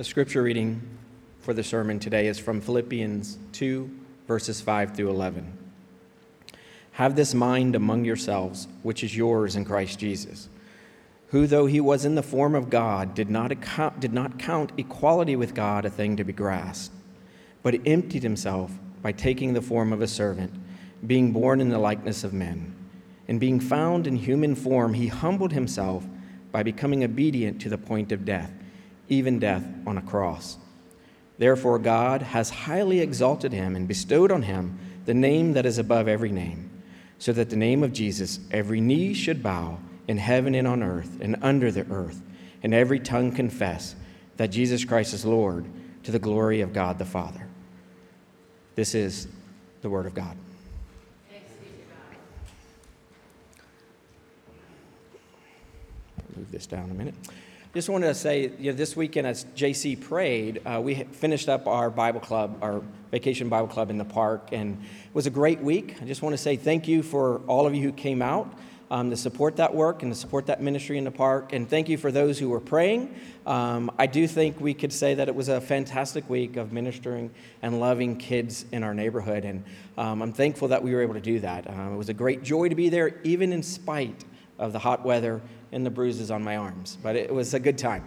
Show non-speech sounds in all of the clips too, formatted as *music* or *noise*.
The scripture reading for the sermon today is from Philippians 2, verses 5 through 11. Have this mind among yourselves, which is yours in Christ Jesus, who, though he was in the form of God, did not, account, did not count equality with God a thing to be grasped, but emptied himself by taking the form of a servant, being born in the likeness of men. And being found in human form, he humbled himself by becoming obedient to the point of death, even death on a cross. Therefore, God has highly exalted him and bestowed on him the name that is above every name so that the name of Jesus every knee should bow in heaven and on earth and under the earth, and every tongue confess that Jesus Christ is Lord to the glory of God the Father. This is the Word of God. Move this down a minute. Just wanted to say, you know, this weekend as JC prayed, uh, we finished up our Bible club, our vacation Bible club in the park, and it was a great week. I just want to say thank you for all of you who came out um, to support that work and to support that ministry in the park, and thank you for those who were praying. Um, I do think we could say that it was a fantastic week of ministering and loving kids in our neighborhood, and um, I'm thankful that we were able to do that. Uh, it was a great joy to be there, even in spite of the hot weather and the bruises on my arms, but it was a good time.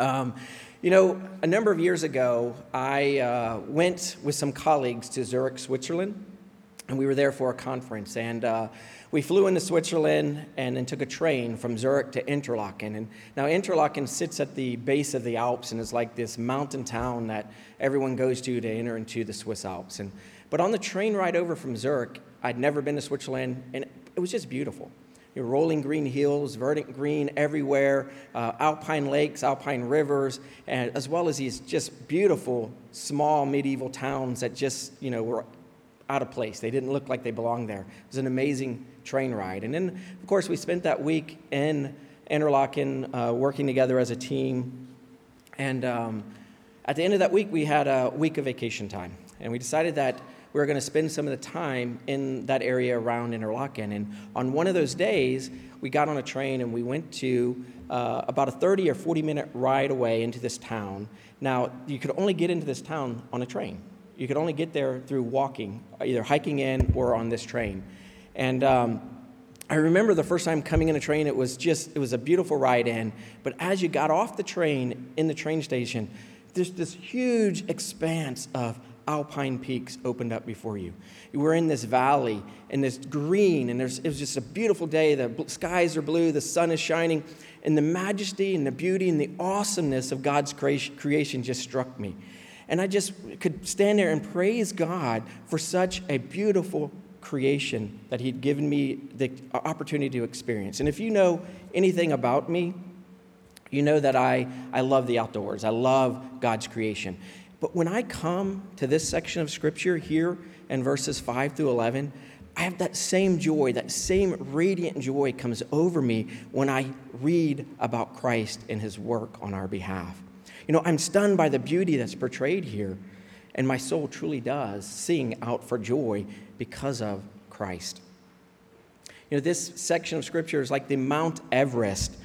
Um, you know, a number of years ago, I uh, went with some colleagues to Zurich, Switzerland, and we were there for a conference. And uh, we flew into Switzerland and then took a train from Zurich to Interlaken. And now, Interlaken sits at the base of the Alps and is like this mountain town that everyone goes to to enter into the Swiss Alps. And, but on the train ride over from Zurich, I'd never been to Switzerland, and it was just beautiful you know, rolling green hills, verdant green everywhere, uh, alpine lakes, alpine rivers, and as well as these just beautiful small medieval towns that just you know were out of place. They didn't look like they belonged there. It was an amazing train ride, and then of course we spent that week in Interlaken uh, working together as a team, and um, at the end of that week we had a week of vacation time, and we decided that we were going to spend some of the time in that area around Interlaken. And on one of those days, we got on a train and we went to uh, about a 30 or 40 minute ride away into this town. Now, you could only get into this town on a train. You could only get there through walking, either hiking in or on this train. And um, I remember the first time coming in a train, it was just, it was a beautiful ride in. But as you got off the train in the train station, there's this huge expanse of alpine peaks opened up before you. We're in this valley and this green, and there's, it was just a beautiful day. The skies are blue, the sun is shining, and the majesty and the beauty and the awesomeness of God's creation just struck me. And I just could stand there and praise God for such a beautiful creation that He'd given me the opportunity to experience. And if you know anything about me, you know that I, I love the outdoors. I love God's creation. But when I come to this section of scripture here in verses 5 through 11, I have that same joy, that same radiant joy comes over me when I read about Christ and his work on our behalf. You know, I'm stunned by the beauty that's portrayed here, and my soul truly does sing out for joy because of Christ. You know, this section of scripture is like the Mount Everest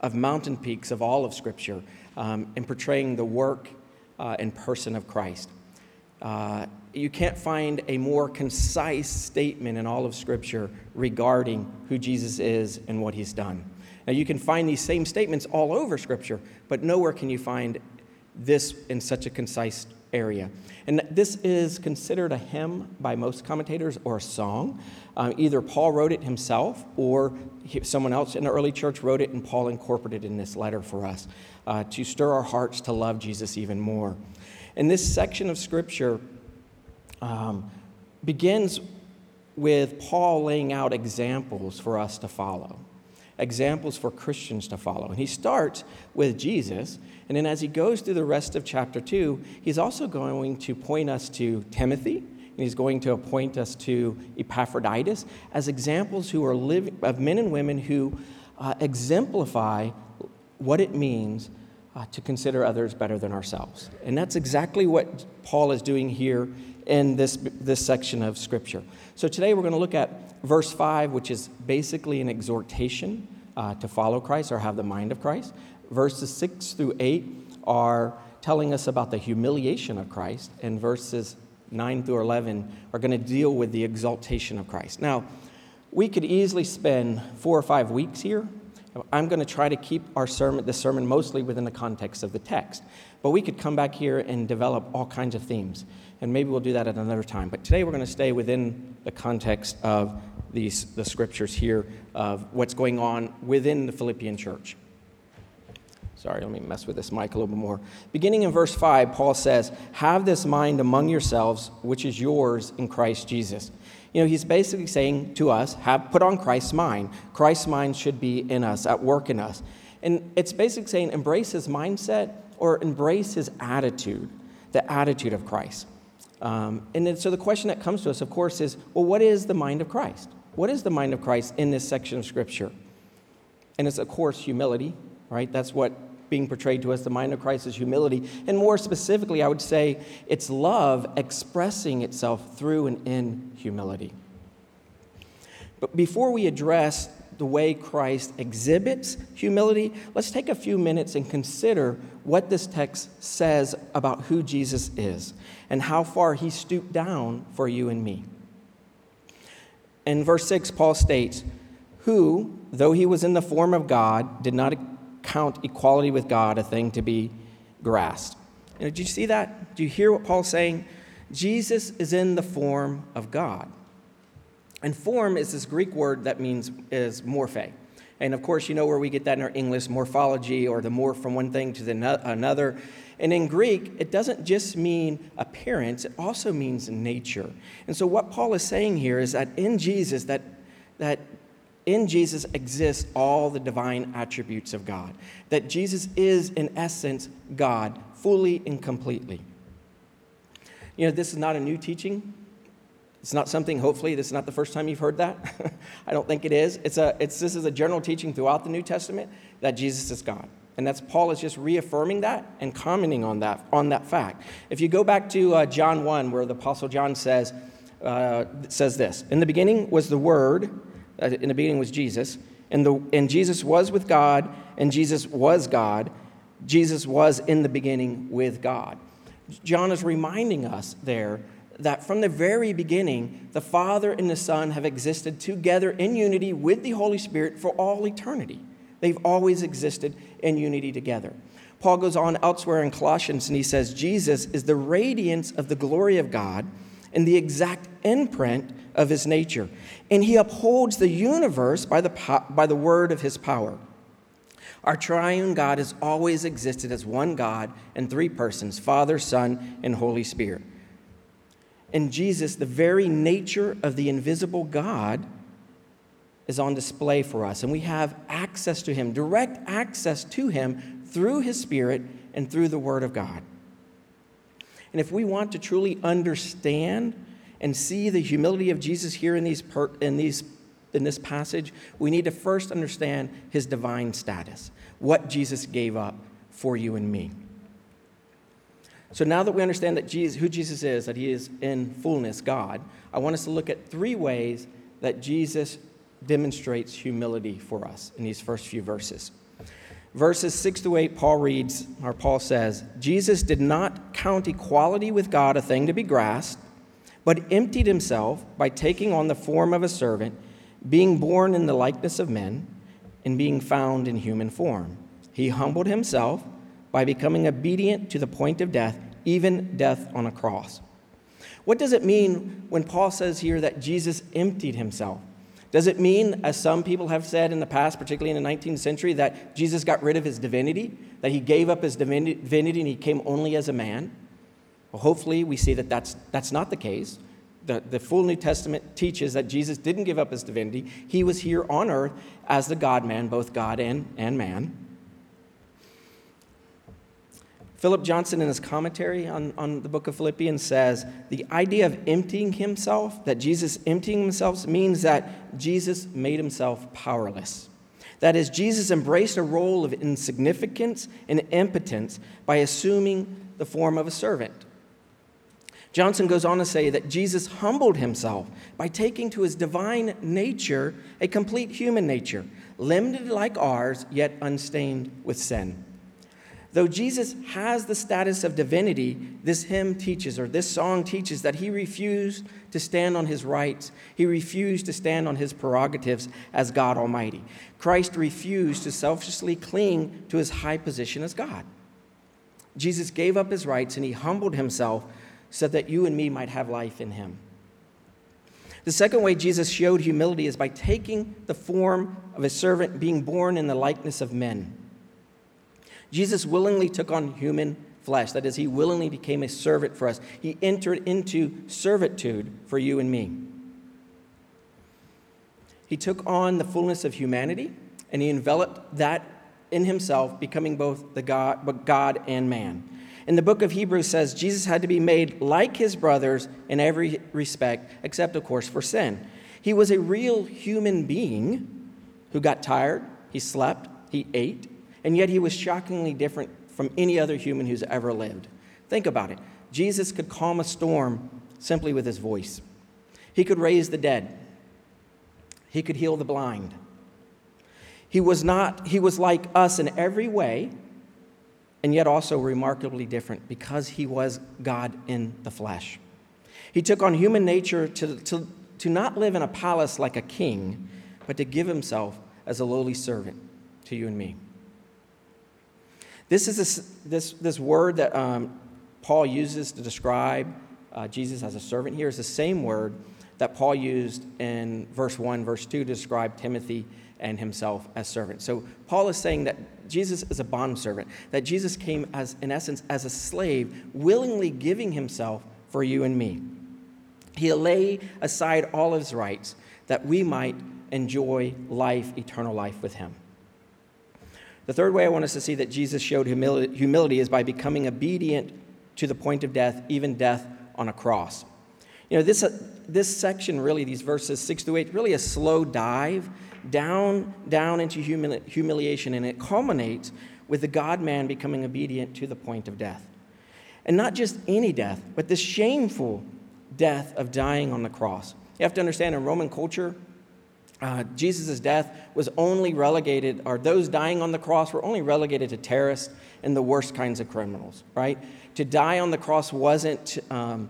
of mountain peaks of all of scripture um, in portraying the work uh, and person of Christ. Uh, you can't find a more concise statement in all of Scripture regarding who Jesus is and what he's done. Now, you can find these same statements all over Scripture, but nowhere can you find this in such a concise area. And this is considered a hymn by most commentators or a song. Uh, either Paul wrote it himself or he, someone else in the early church wrote it, and Paul incorporated it in this letter for us uh, to stir our hearts to love Jesus even more. And this section of scripture um, begins with Paul laying out examples for us to follow examples for Christians to follow. And he starts with Jesus, and then as he goes through the rest of chapter 2, he's also going to point us to Timothy, and he's going to point us to Epaphroditus as examples who are living, of men and women who uh, exemplify what it means uh, to consider others better than ourselves. And that's exactly what Paul is doing here in this, this section of Scripture. So today we're going to look at verse 5, which is basically an exhortation uh, to follow Christ or have the mind of Christ. Verses 6 through 8 are telling us about the humiliation of Christ, and verses 9 through 11 are going to deal with the exaltation of Christ. Now, we could easily spend four or five weeks here. I'm going to try to keep our sermon, the sermon mostly within the context of the text. But we could come back here and develop all kinds of themes. And maybe we'll do that at another time. But today we're going to stay within the context of these, the scriptures here of what's going on within the Philippian church. Sorry, let me mess with this mic a little bit more. Beginning in verse 5, Paul says, Have this mind among yourselves, which is yours in Christ Jesus. You know, he's basically saying to us, have put on Christ's mind. Christ's mind should be in us, at work in us. And it's basically saying embrace his mindset or embrace his attitude, the attitude of Christ. Um, and then, so the question that comes to us, of course, is well, what is the mind of Christ? What is the mind of Christ in this section of Scripture? And it's, of course, humility, right? That's what being portrayed to us. The mind of Christ is humility. And more specifically, I would say it's love expressing itself through and in humility. But before we address the way Christ exhibits humility, let's take a few minutes and consider what this text says about who Jesus is and how far he stooped down for you and me. In verse 6, Paul states, Who, though he was in the form of God, did not count equality with God a thing to be grasped. You know, did you see that? Do you hear what Paul's saying? Jesus is in the form of God. And form is this Greek word that means is morphe. And of course, you know where we get that in our English morphology or the morph from one thing to the another. And in Greek, it doesn't just mean appearance, it also means nature. And so what Paul is saying here is that in Jesus, that, that in Jesus exists all the divine attributes of God. That Jesus is, in essence, God, fully and completely. You know, this is not a new teaching. It's not something, hopefully, this is not the first time you've heard that. *laughs* I don't think it is. It's a, it's, this is a general teaching throughout the New Testament that Jesus is God. And that's Paul is just reaffirming that and commenting on that, on that fact. If you go back to uh, John 1, where the Apostle John says, uh, says this In the beginning was the Word, uh, in the beginning was Jesus, and, the, and Jesus was with God, and Jesus was God. Jesus was in the beginning with God. John is reminding us there that from the very beginning, the Father and the Son have existed together in unity with the Holy Spirit for all eternity. They've always existed in unity together. Paul goes on elsewhere in Colossians and he says, Jesus is the radiance of the glory of God and the exact imprint of his nature. And he upholds the universe by the, po- by the word of his power. Our triune God has always existed as one God in three persons Father, Son, and Holy Spirit. In Jesus, the very nature of the invisible God is on display for us, and we have access to him, direct access to him through his Spirit and through the Word of God. And if we want to truly understand and see the humility of Jesus here in, these per, in, these, in this passage, we need to first understand his divine status, what Jesus gave up for you and me. So now that we understand that Jesus, who Jesus is, that he is in fullness God, I want us to look at three ways that Jesus demonstrates humility for us in these first few verses. Verses 6 to 8, Paul reads, or Paul says, Jesus did not count equality with God a thing to be grasped, but emptied himself by taking on the form of a servant, being born in the likeness of men, and being found in human form. He humbled himself by becoming obedient to the point of death, even death on a cross. What does it mean when Paul says here that Jesus emptied himself? Does it mean, as some people have said in the past, particularly in the 19th century, that Jesus got rid of his divinity, that he gave up his divinity and he came only as a man? Well, hopefully, we see that that's, that's not the case. The, the full New Testament teaches that Jesus didn't give up his divinity. He was here on earth as the God man, both God and, and man. Philip Johnson, in his commentary on, on the book of Philippians, says the idea of emptying himself, that Jesus emptying himself, means that Jesus made himself powerless. That is, Jesus embraced a role of insignificance and impotence by assuming the form of a servant. Johnson goes on to say that Jesus humbled himself by taking to his divine nature a complete human nature, limited like ours, yet unstained with sin. Though Jesus has the status of divinity, this hymn teaches, or this song teaches, that he refused to stand on his rights. He refused to stand on his prerogatives as God Almighty. Christ refused to selfishly cling to his high position as God. Jesus gave up his rights and he humbled himself so that you and me might have life in him. The second way Jesus showed humility is by taking the form of a servant, being born in the likeness of men. Jesus willingly took on human flesh. That is, he willingly became a servant for us. He entered into servitude for you and me. He took on the fullness of humanity and he enveloped that in himself, becoming both the God, God and man. And the book of Hebrews says Jesus had to be made like his brothers in every respect, except, of course, for sin. He was a real human being who got tired, he slept, he ate, and yet he was shockingly different from any other human who's ever lived. Think about it. Jesus could calm a storm simply with his voice. He could raise the dead. He could heal the blind. He was not he was like us in every way and yet also remarkably different because he was God in the flesh. He took on human nature to, to, to not live in a palace like a king, but to give himself as a lowly servant to you and me. This is a, this, this word that um, Paul uses to describe uh, Jesus as a servant here is the same word that Paul used in verse 1, verse 2 to describe Timothy and himself as servant. So Paul is saying that Jesus is a bondservant, that Jesus came as, in essence, as a slave, willingly giving himself for you and me. He lay aside all his rights that we might enjoy life, eternal life with him. The third way I want us to see that Jesus showed humility, is by becoming obedient to the point of death, even death on a cross. You know, this, uh, this section, really, these verses 6 to 8, really a slow dive down, down into humili- humiliation, and it culminates with the God man becoming obedient to the point of death. And not just any death, but the shameful death of dying on the cross. You have to understand in Roman culture, uh, Jesus' death was only relegated, or those dying on the cross were only relegated to terrorists and the worst kinds of criminals, right? To die on the cross wasn't, um,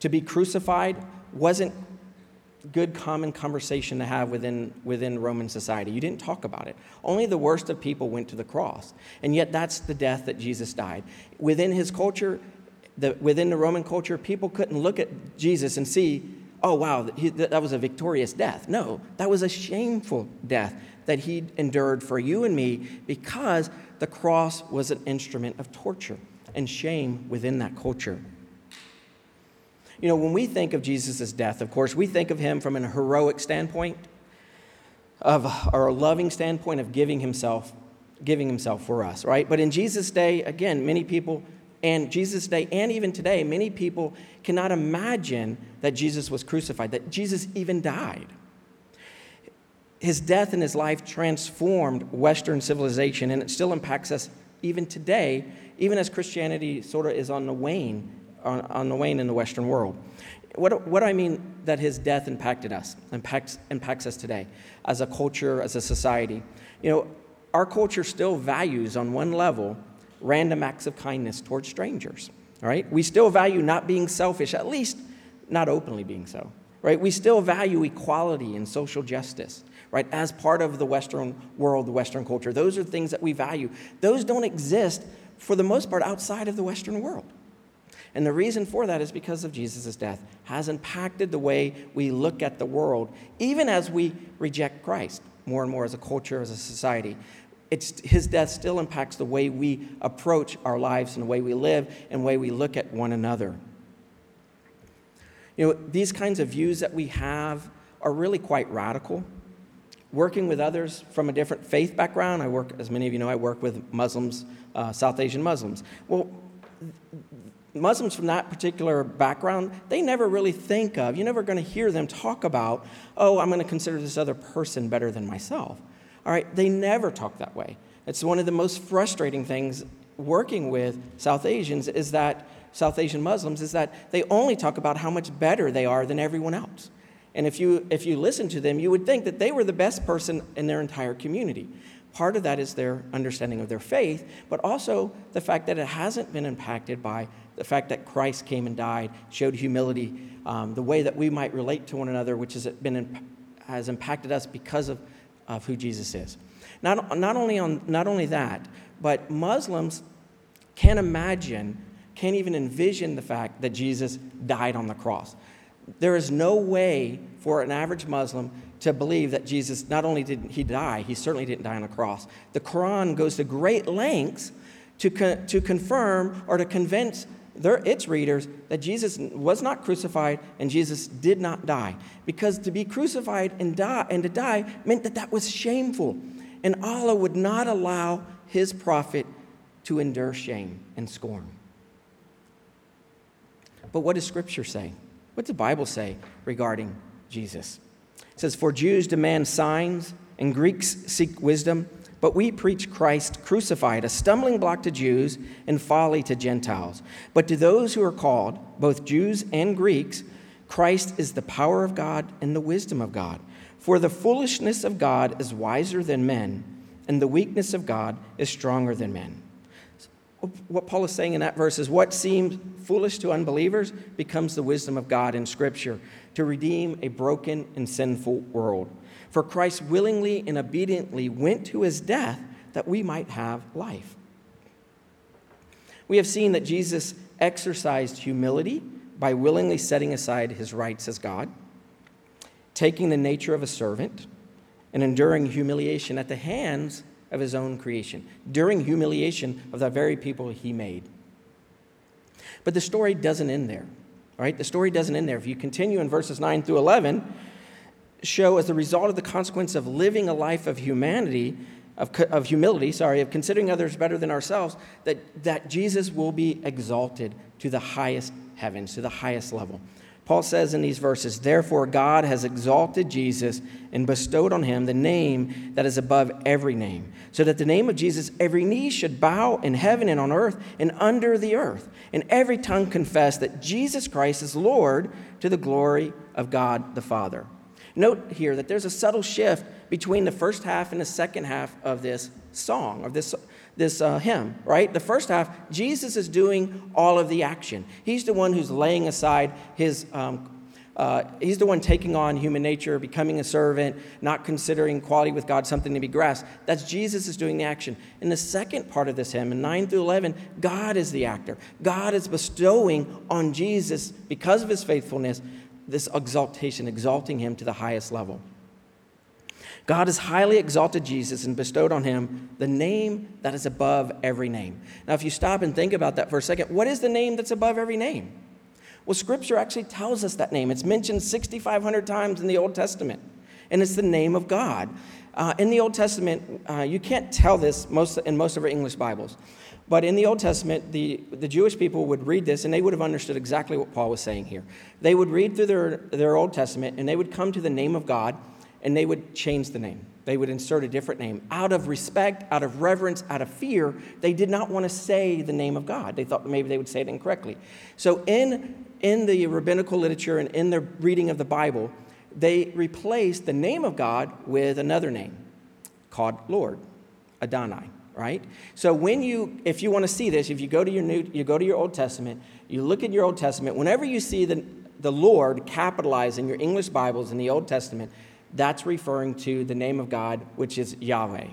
to be crucified wasn't good common conversation to have within, within Roman society. You didn't talk about it. Only the worst of people went to the cross. And yet, that's the death that Jesus died. Within his culture, the, within the Roman culture, people couldn't look at Jesus and see oh, wow, that was a victorious death. No, that was a shameful death that he endured for you and me because the cross was an instrument of torture and shame within that culture. You know, when we think of Jesus' death, of course, we think of him from an heroic standpoint, of or a loving standpoint of giving himself, giving himself for us, right? But in Jesus' day, again, many people and Jesus' day, and even today, many people cannot imagine that Jesus was crucified, that Jesus even died. His death and his life transformed Western civilization, and it still impacts us even today, even as Christianity sort of is on the wane, on, on the wane in the Western world. What, what do I mean that his death impacted us, impacts, impacts us today as a culture, as a society? You know, our culture still values on one level random acts of kindness towards strangers. Right? We still value not being selfish, at least not openly being so. Right? We still value equality and social justice, right? As part of the Western world, the Western culture. Those are things that we value. Those don't exist for the most part outside of the Western world. And the reason for that is because of Jesus' death has impacted the way we look at the world, even as we reject Christ more and more as a culture, as a society it's, his death still impacts the way we approach our lives and the way we live and the way we look at one another. You know, these kinds of views that we have are really quite radical. Working with others from a different faith background, I work, as many of you know, I work with Muslims, uh, South Asian Muslims. Well, Muslims from that particular background, they never really think of, you're never going to hear them talk about, oh, I'm going to consider this other person better than myself. All right, they never talk that way. It's one of the most frustrating things working with South Asians is that South Asian Muslims is that they only talk about how much better they are than everyone else. And if you if you listen to them, you would think that they were the best person in their entire community. Part of that is their understanding of their faith, but also the fact that it hasn't been impacted by the fact that Christ came and died, showed humility, um, the way that we might relate to one another, which has, been, has impacted us because of, of who Jesus is. Not, not, only on, not only that, but Muslims can't imagine, can't even envision the fact that Jesus died on the cross. There is no way for an average Muslim to believe that Jesus not only did he die, he certainly didn't die on a cross. The Quran goes to great lengths to, to confirm or to convince their, its readers that Jesus was not crucified and Jesus did not die. Because to be crucified and, die, and to die meant that that was shameful. And Allah would not allow his prophet to endure shame and scorn. But what does Scripture say? What does the Bible say regarding Jesus? It says, For Jews demand signs and Greeks seek wisdom, but we preach Christ crucified, a stumbling block to Jews and folly to Gentiles. But to those who are called, both Jews and Greeks, Christ is the power of God and the wisdom of God. For the foolishness of God is wiser than men, and the weakness of God is stronger than men. What Paul is saying in that verse is what seems foolish to unbelievers becomes the wisdom of God in Scripture to redeem a broken and sinful world. For Christ willingly and obediently went to his death that we might have life. We have seen that Jesus exercised humility by willingly setting aside his rights as God, taking the nature of a servant, and enduring humiliation at the hands of his own creation, during humiliation of the very people he made. But the story doesn't end there. Right? The story doesn't end there. If you continue in verses 9 through 11, show as a result of the consequence of living a life of humanity, of, of humility, sorry, of considering others better than ourselves, that, that Jesus will be exalted to the highest heavens, to the highest level. Paul says in these verses, Therefore, God has exalted Jesus and bestowed on him the name that is above every name, so that the name of Jesus every knee should bow in heaven and on earth and under the earth, and every tongue confess that Jesus Christ is Lord to the glory of God the Father. Note here that there's a subtle shift between the first half and the second half of this song, of this this uh, hymn, right? The first half, Jesus is doing all of the action. He's the one who's laying aside his. Um, uh, he's the one taking on human nature, becoming a servant, not considering equality with God something to be grasped. That's Jesus is doing the action. In the second part of this hymn, in 9 through 11, God is the actor. God is bestowing on Jesus, because of his faithfulness, this exaltation, exalting him to the highest level. God has highly exalted Jesus and bestowed on him the name that is above every name. Now, if you stop and think about that for a second, what is the name that's above every name? Well, Scripture actually tells us that name. It's mentioned 6,500 times in the Old Testament, and it's the name of God. Uh, in the Old Testament, uh, you can't tell this most, in most of our English Bibles, but in the Old Testament, the, the Jewish people would read this and they would have understood exactly what Paul was saying here. They would read through their, their Old Testament and they would come to the name of God and they would change the name. They would insert a different name. Out of respect, out of reverence, out of fear, they did not want to say the name of God. They thought maybe they would say it incorrectly. So, in, in the rabbinical literature and in the reading of the Bible, they replaced the name of God with another name called Lord, Adonai, right? So when you if you want to see this, if you go to your new you go to your Old Testament, you look at your Old Testament, whenever you see the the Lord capitalized in your English Bibles in the Old Testament, that's referring to the name of God, which is Yahweh.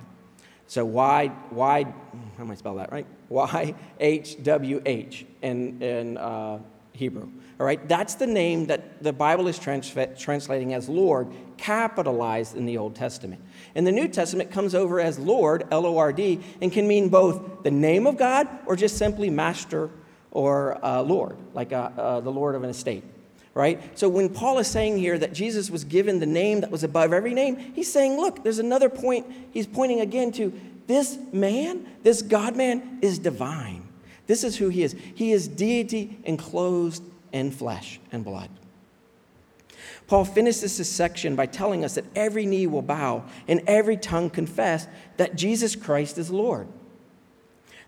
So why why how am I spell that, right? Y H W H in, in uh, Hebrew. All right, that's the name that the Bible is trans- translating as Lord, capitalized in the Old Testament. And the New Testament comes over as Lord, L O R D, and can mean both the name of God or just simply master or uh, Lord, like uh, uh the Lord of an estate right? So when Paul is saying here that Jesus was given the name that was above every name, he's saying, look, there's another point. He's pointing again to this man, this God man, is divine. This is who he is. He is deity enclosed in flesh and blood. Paul finishes this section by telling us that every knee will bow and every tongue confess that Jesus Christ is Lord.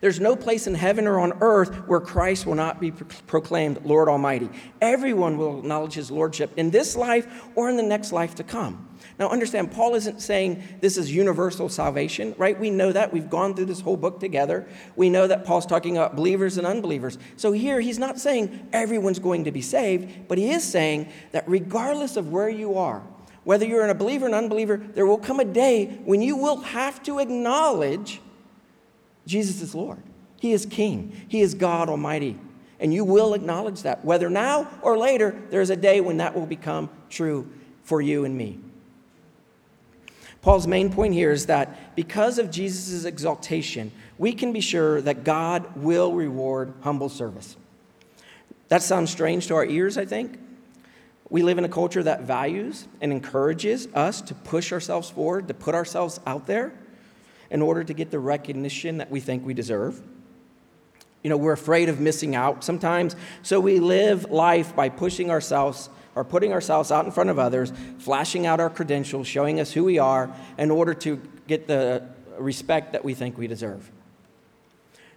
There's no place in heaven or on earth where Christ will not be proclaimed Lord Almighty. Everyone will acknowledge his lordship in this life or in the next life to come. Now, understand, Paul isn't saying this is universal salvation, right? We know that. We've gone through this whole book together. We know that Paul's talking about believers and unbelievers. So here, he's not saying everyone's going to be saved, but he is saying that regardless of where you are, whether you're a believer or an unbeliever, there will come a day when you will have to acknowledge Jesus is Lord. He is King. He is God Almighty. And you will acknowledge that. Whether now or later, there's a day when that will become true for you and me. Paul's main point here is that because of Jesus' exaltation, we can be sure that God will reward humble service. That sounds strange to our ears, I think. We live in a culture that values and encourages us to push ourselves forward, to put ourselves out there in order to get the recognition that we think we deserve. You know, we're afraid of missing out sometimes, so we live life by pushing ourselves or putting ourselves out in front of others, flashing out our credentials, showing us who we are in order to get the respect that we think we deserve.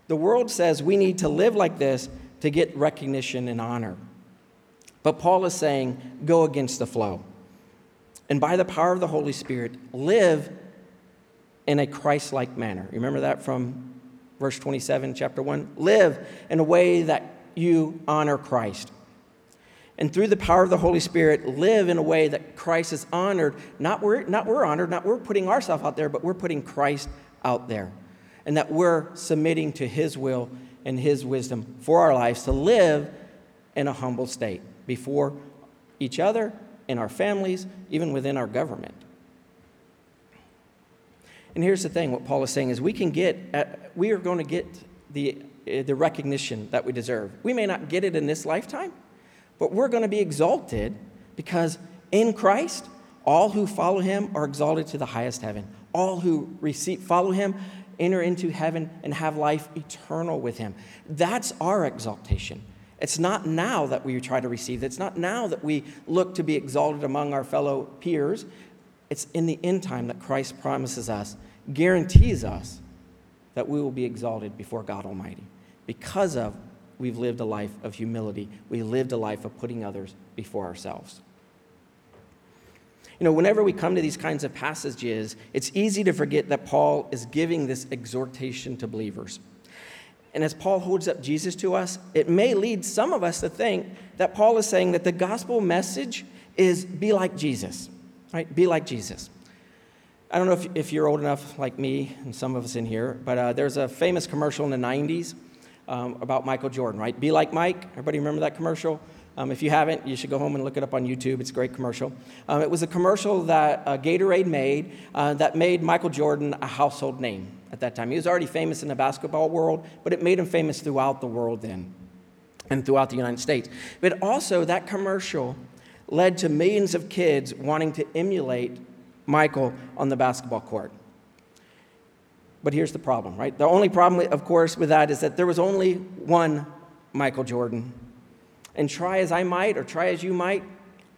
The world says we need to live like this to get recognition and honor. But Paul is saying, go against the flow. And by the power of the Holy Spirit, live in a Christ like manner. Remember that from verse 27, chapter 1? Live in a way that you honor Christ. And through the power of the Holy Spirit, live in a way that Christ is honored. Not we're, not we're honored, not we're putting ourselves out there, but we're putting Christ out there. And that we're submitting to His will and His wisdom for our lives to live in a humble state before each other, in our families, even within our government. And here's the thing what Paul is saying is we can get, uh, we are going to get the, uh, the recognition that we deserve. We may not get it in this lifetime, but we're going to be exalted because in Christ, all who follow him are exalted to the highest heaven. All who receive, follow him enter into heaven and have life eternal with him. That's our exaltation. It's not now that we try to receive. It's not now that we look to be exalted among our fellow peers. It's in the end time that Christ promises us, guarantees us that we will be exalted before God Almighty because of we've lived a life of humility. We lived a life of putting others before ourselves. You know, whenever we come to these kinds of passages, it's easy to forget that Paul is giving this exhortation to believers. And as Paul holds up Jesus to us, it may lead some of us to think that Paul is saying that the gospel message is be like Jesus right? Be like Jesus. I don't know if, if you're old enough like me and some of us in here, but uh, there's a famous commercial in the 90s um, about Michael Jordan, right? Be like Mike. Everybody remember that commercial? Um, if you haven't, you should go home and look it up on YouTube. It's a great commercial. Um, it was a commercial that uh, Gatorade made uh, that made Michael Jordan a household name at that time. He was already famous in the basketball world, but it made him famous throughout the world then and throughout the United States. But also, that commercial led to millions of kids wanting to emulate Michael on the basketball court. But here's the problem, right? The only problem, of course, with that is that there was only one Michael Jordan. And try as I might, or try as you might,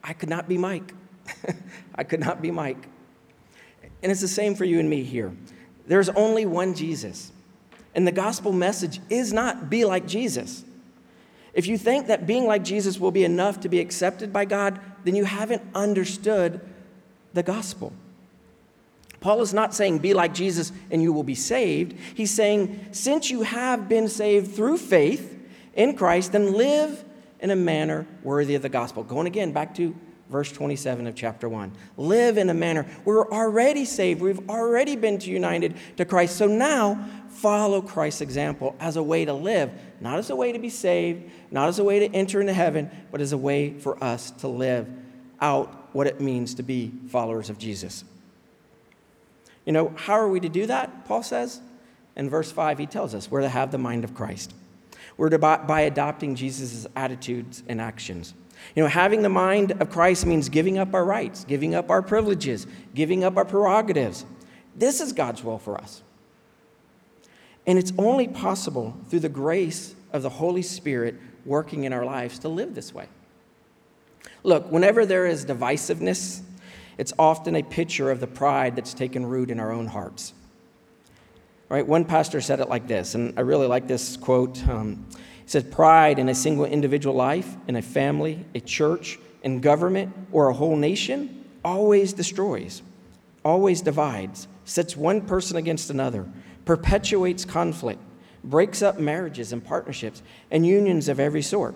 I could not be Mike. *laughs* I could not be Mike. And it's the same for you and me here. There's only one Jesus. And the gospel message is not be like Jesus. If you think that being like Jesus will be enough to be accepted by God, then you haven't understood the gospel. Paul is not saying be like Jesus and you will be saved. He's saying since you have been saved through faith in Christ, then live in a manner worthy of the gospel. Going again back to verse 27 of chapter 1. Live in a manner. We're already saved. We've already been united to Christ. So now follow Christ's example as a way to live, not as a way to be saved, not as a way to enter into heaven, but as a way for us to live out what it means to be followers of Jesus. You know, how are we to do that? Paul says. In verse 5, he tells us we're to have the mind of Christ. We're to by, by adopting Jesus' attitudes and actions. You know, having the mind of Christ means giving up our rights, giving up our privileges, giving up our prerogatives. This is God's will for us. And it's only possible through the grace of the Holy Spirit working in our lives to live this way. Look, whenever there is divisiveness, it's often a picture of the pride that's taken root in our own hearts. Right, one pastor said it like this, and I really like this quote. Um, he said, Pride in a single individual life, in a family, a church, in government, or a whole nation always destroys, always divides, sets one person against another, perpetuates conflict, breaks up marriages and partnerships and unions of every sort.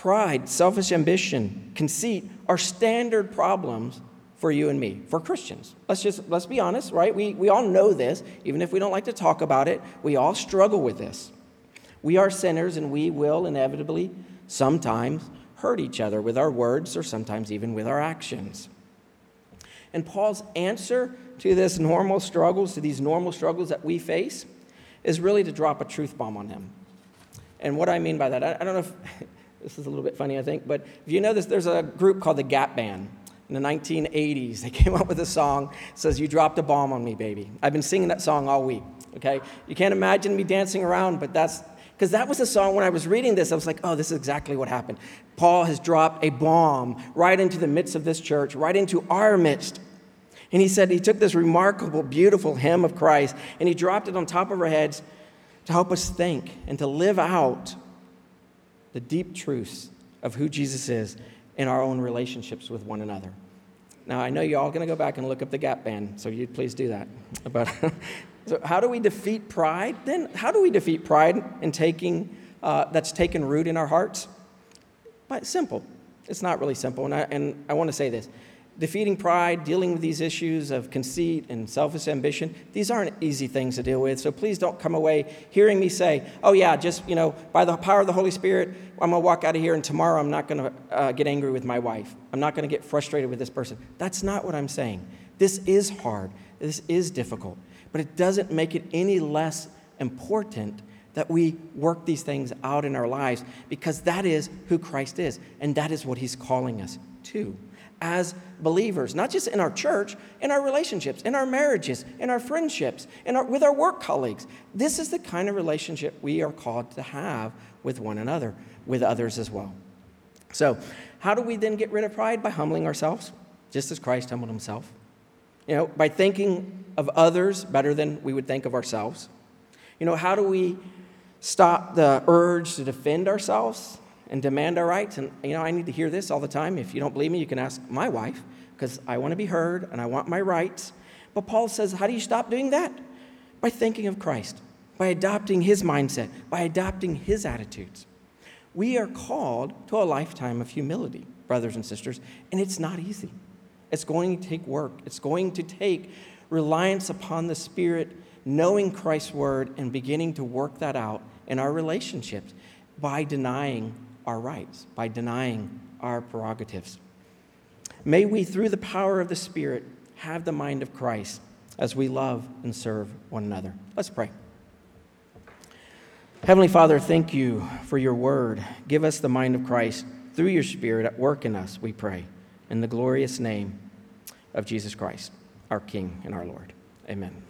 Pride, selfish ambition, conceit are standard problems for you and me, for Christians. Let's just let's be honest, right? We, we all know this, even if we don't like to talk about it, we all struggle with this. We are sinners and we will inevitably sometimes hurt each other with our words or sometimes even with our actions. And Paul's answer to this normal struggles, to these normal struggles that we face, is really to drop a truth bomb on him. And what I mean by that, I, I don't know if *laughs* this is a little bit funny, I think, but if you know this, there's a group called the Gap Band. In the 1980s, they *laughs* came up with a song says, "You dropped a bomb on me, baby." I've been singing that song all week. Okay, you can't imagine me dancing around, but that's because that was a song when I was reading this, I was like, oh, this is exactly what happened. Paul has dropped a bomb right into the midst of this church, right into our midst. And he said he took this remarkable, beautiful hymn of Christ and he dropped it on top of our heads to help us think and to live out the deep truths of who Jesus is in our own relationships with one another. Now, I know you're all going to go back and look up the Gap Band, so you please do that. *laughs* But *laughs* so how do we defeat pride? Then, how do we defeat pride in taking, uh, that's taken root in our hearts? But simple. It's not really simple. And I, and I want to say this defeating pride, dealing with these issues of conceit and selfish ambition, these aren't easy things to deal with. So please don't come away hearing me say, oh, yeah, just, you know, by the power of the Holy Spirit, I'm going to walk out of here and tomorrow I'm not going to uh, get angry with my wife. I'm not going to get frustrated with this person. That's not what I'm saying. This is hard. This is difficult. But it doesn't make it any less important that we work these things out in our lives because that is who Christ is and that is what he's calling us to as believers, not just in our church, in our relationships, in our marriages, in our friendships, in our, with our work colleagues. This is the kind of relationship we are called to have with one another, with others as well. So, how do we then get rid of pride? By humbling ourselves, just as Christ humbled himself. You know, by thinking of others better than we would think of ourselves. You know, how do we stop the urge to defend ourselves? And demand our rights. And, you know, I need to hear this all the time. If you don't believe me, you can ask my wife, because I want to be heard and I want my rights. But Paul says, how do you stop doing that? By thinking of Christ, by adopting his mindset, by adopting his attitudes. We are called to a lifetime of humility, brothers and sisters, and it's not easy. It's going to take work, it's going to take reliance upon the Spirit, knowing Christ's word, and beginning to work that out in our relationships by denying our rights, by denying our prerogatives. May we, through the power of the Spirit, have the mind of Christ as we love and serve one another. Let's pray. Heavenly Father, thank you for your word. Give us the mind of Christ through your Spirit at work in us, we pray. In the glorious name of Jesus Christ, our King and our Lord. Amen.